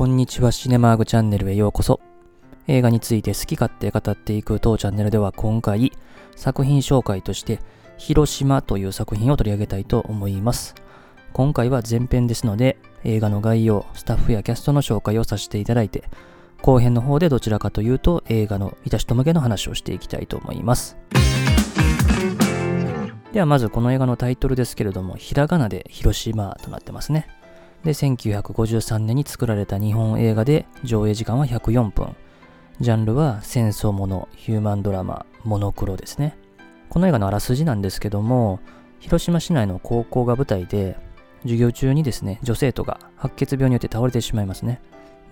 こんにちはシネマーグチャンネルへようこそ。映画について好き勝手語っていく当チャンネルでは今回作品紹介として広島という作品を取り上げたいと思います。今回は前編ですので映画の概要、スタッフやキャストの紹介をさせていただいて後編の方でどちらかというと映画のいたしと向けの話をしていきたいと思います。ではまずこの映画のタイトルですけれどもひらがなで広島となってますね。で、1953年に作られた日本映画で上映時間は104分。ジャンルは戦争もの、ヒューマンドラマ、モノクロですね。この映画のあらすじなんですけども、広島市内の高校が舞台で、授業中にですね、女生徒が白血病によって倒れてしまいますね。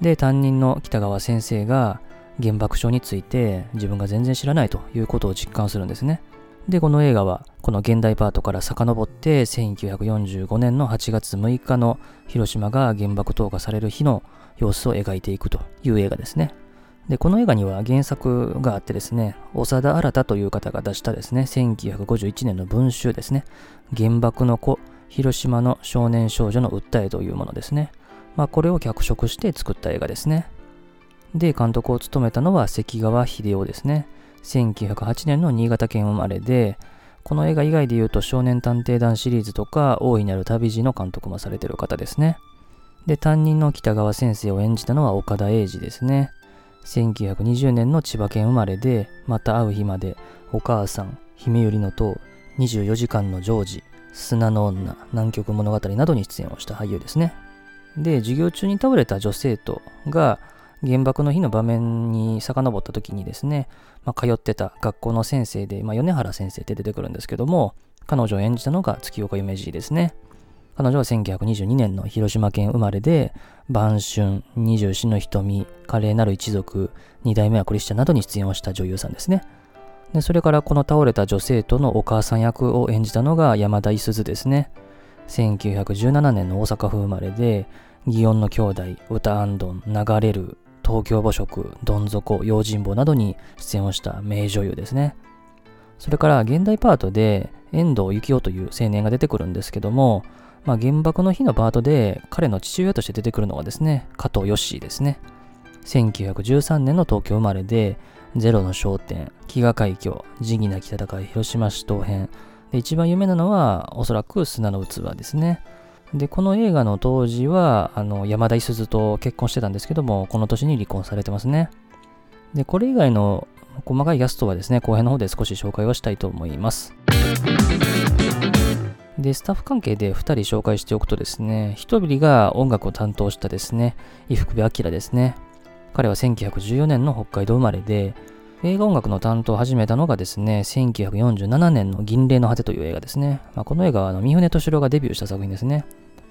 で、担任の北川先生が原爆症について自分が全然知らないということを実感するんですね。で、この映画は、この現代パートから遡って、1945年の8月6日の広島が原爆投下される日の様子を描いていくという映画ですね。で、この映画には原作があってですね、長田新という方が出したですね、1951年の文集ですね、原爆の子、広島の少年少女の訴えというものですね。まあ、これを脚色して作った映画ですね。で、監督を務めたのは関川秀夫ですね。1908年の新潟県生まれで、この映画以外で言うと少年探偵団シリーズとか大いなる旅路の監督もされてる方ですね。で、担任の北川先生を演じたのは岡田英二ですね。1920年の千葉県生まれで、また会う日まで、お母さん、姫百合の塔、24時間のジョージ、砂の女、南極物語などに出演をした俳優ですね。で、授業中に倒れた女生徒が、原爆の日の場面に遡った時にですね、まあ、通ってた学校の先生で、まあ、米原先生って出てくるんですけども、彼女を演じたのが月岡夢二ですね。彼女は1922年の広島県生まれで、晩春、二十四の瞳、華麗なる一族、二代目はクリスチャンなどに出演をした女優さんですね。でそれからこの倒れた女性とのお母さん役を演じたのが山田五十鈴ですね。1917年の大阪府生まれで、祇園の兄弟、歌アンドン、流れる、東京母食、どん底、用心棒などに出演をした名女優ですね。それから現代パートで遠藤幸雄という青年が出てくるんですけども、まあ、原爆の日のパートで彼の父親として出てくるのはですね、加藤義ですね。1913年の東京生まれで、ゼロの焦点、飢餓海峡、慈義なき戦い、広島市東編。で、一番有名なのは、おそらく砂の器ですね。で、この映画の当時は、あの、山田五十鈴と結婚してたんですけども、この年に離婚されてますね。で、これ以外の細かいキャストはですね、後編の方で少し紹介をしたいと思います。で、スタッフ関係で2人紹介しておくとですね、1人が音楽を担当したですね、伊福部明ですね。彼は1914年の北海道生まれで、映画音楽の担当を始めたのがですね、1947年の銀霊の果てという映画ですね。まあ、この映画はあの三船敏郎がデビューした作品ですね。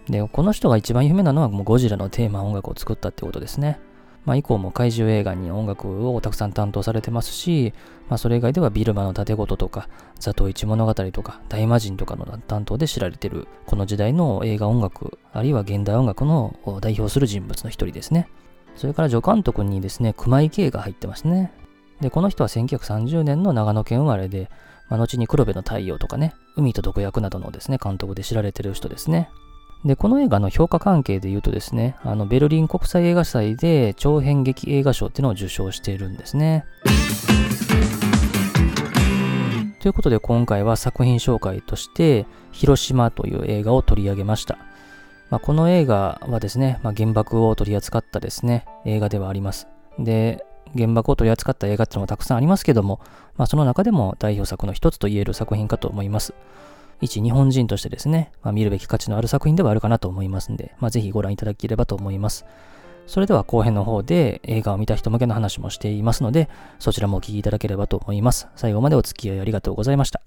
で、この人が一番有名なのはもうゴジラのテーマ音楽を作ったってことですね。まあ、以降も怪獣映画に音楽をたくさん担当されてますし、まあ、それ以外ではビルマの盾事とか、ザトウイチ物語とか、大魔神とかの担当で知られてる、この時代の映画音楽、あるいは現代音楽の代表する人物の一人ですね。それから助監督にですね、熊井慶が入ってますね。で、この人は1930年の長野県生まれで、まあ、後に黒部の太陽とかね、海と毒薬などのですね、監督で知られてる人ですね。で、この映画の評価関係で言うとですね、あの、ベルリン国際映画祭で長編劇映画賞っていうのを受賞しているんですね。ということで今回は作品紹介として、広島という映画を取り上げました。まあ、この映画はですね、まあ、原爆を取り扱ったですね、映画ではあります。で、原爆を取り扱った映画っていうのもたくさんありますけども、まあ、その中でも代表作の一つと言える作品かと思います。一日本人としてですね、まあ、見るべき価値のある作品ではあるかなと思いますんで、まあ、ぜひご覧いただければと思います。それでは後編の方で映画を見た人向けの話もしていますので、そちらもお聴きいただければと思います。最後までお付き合いありがとうございました。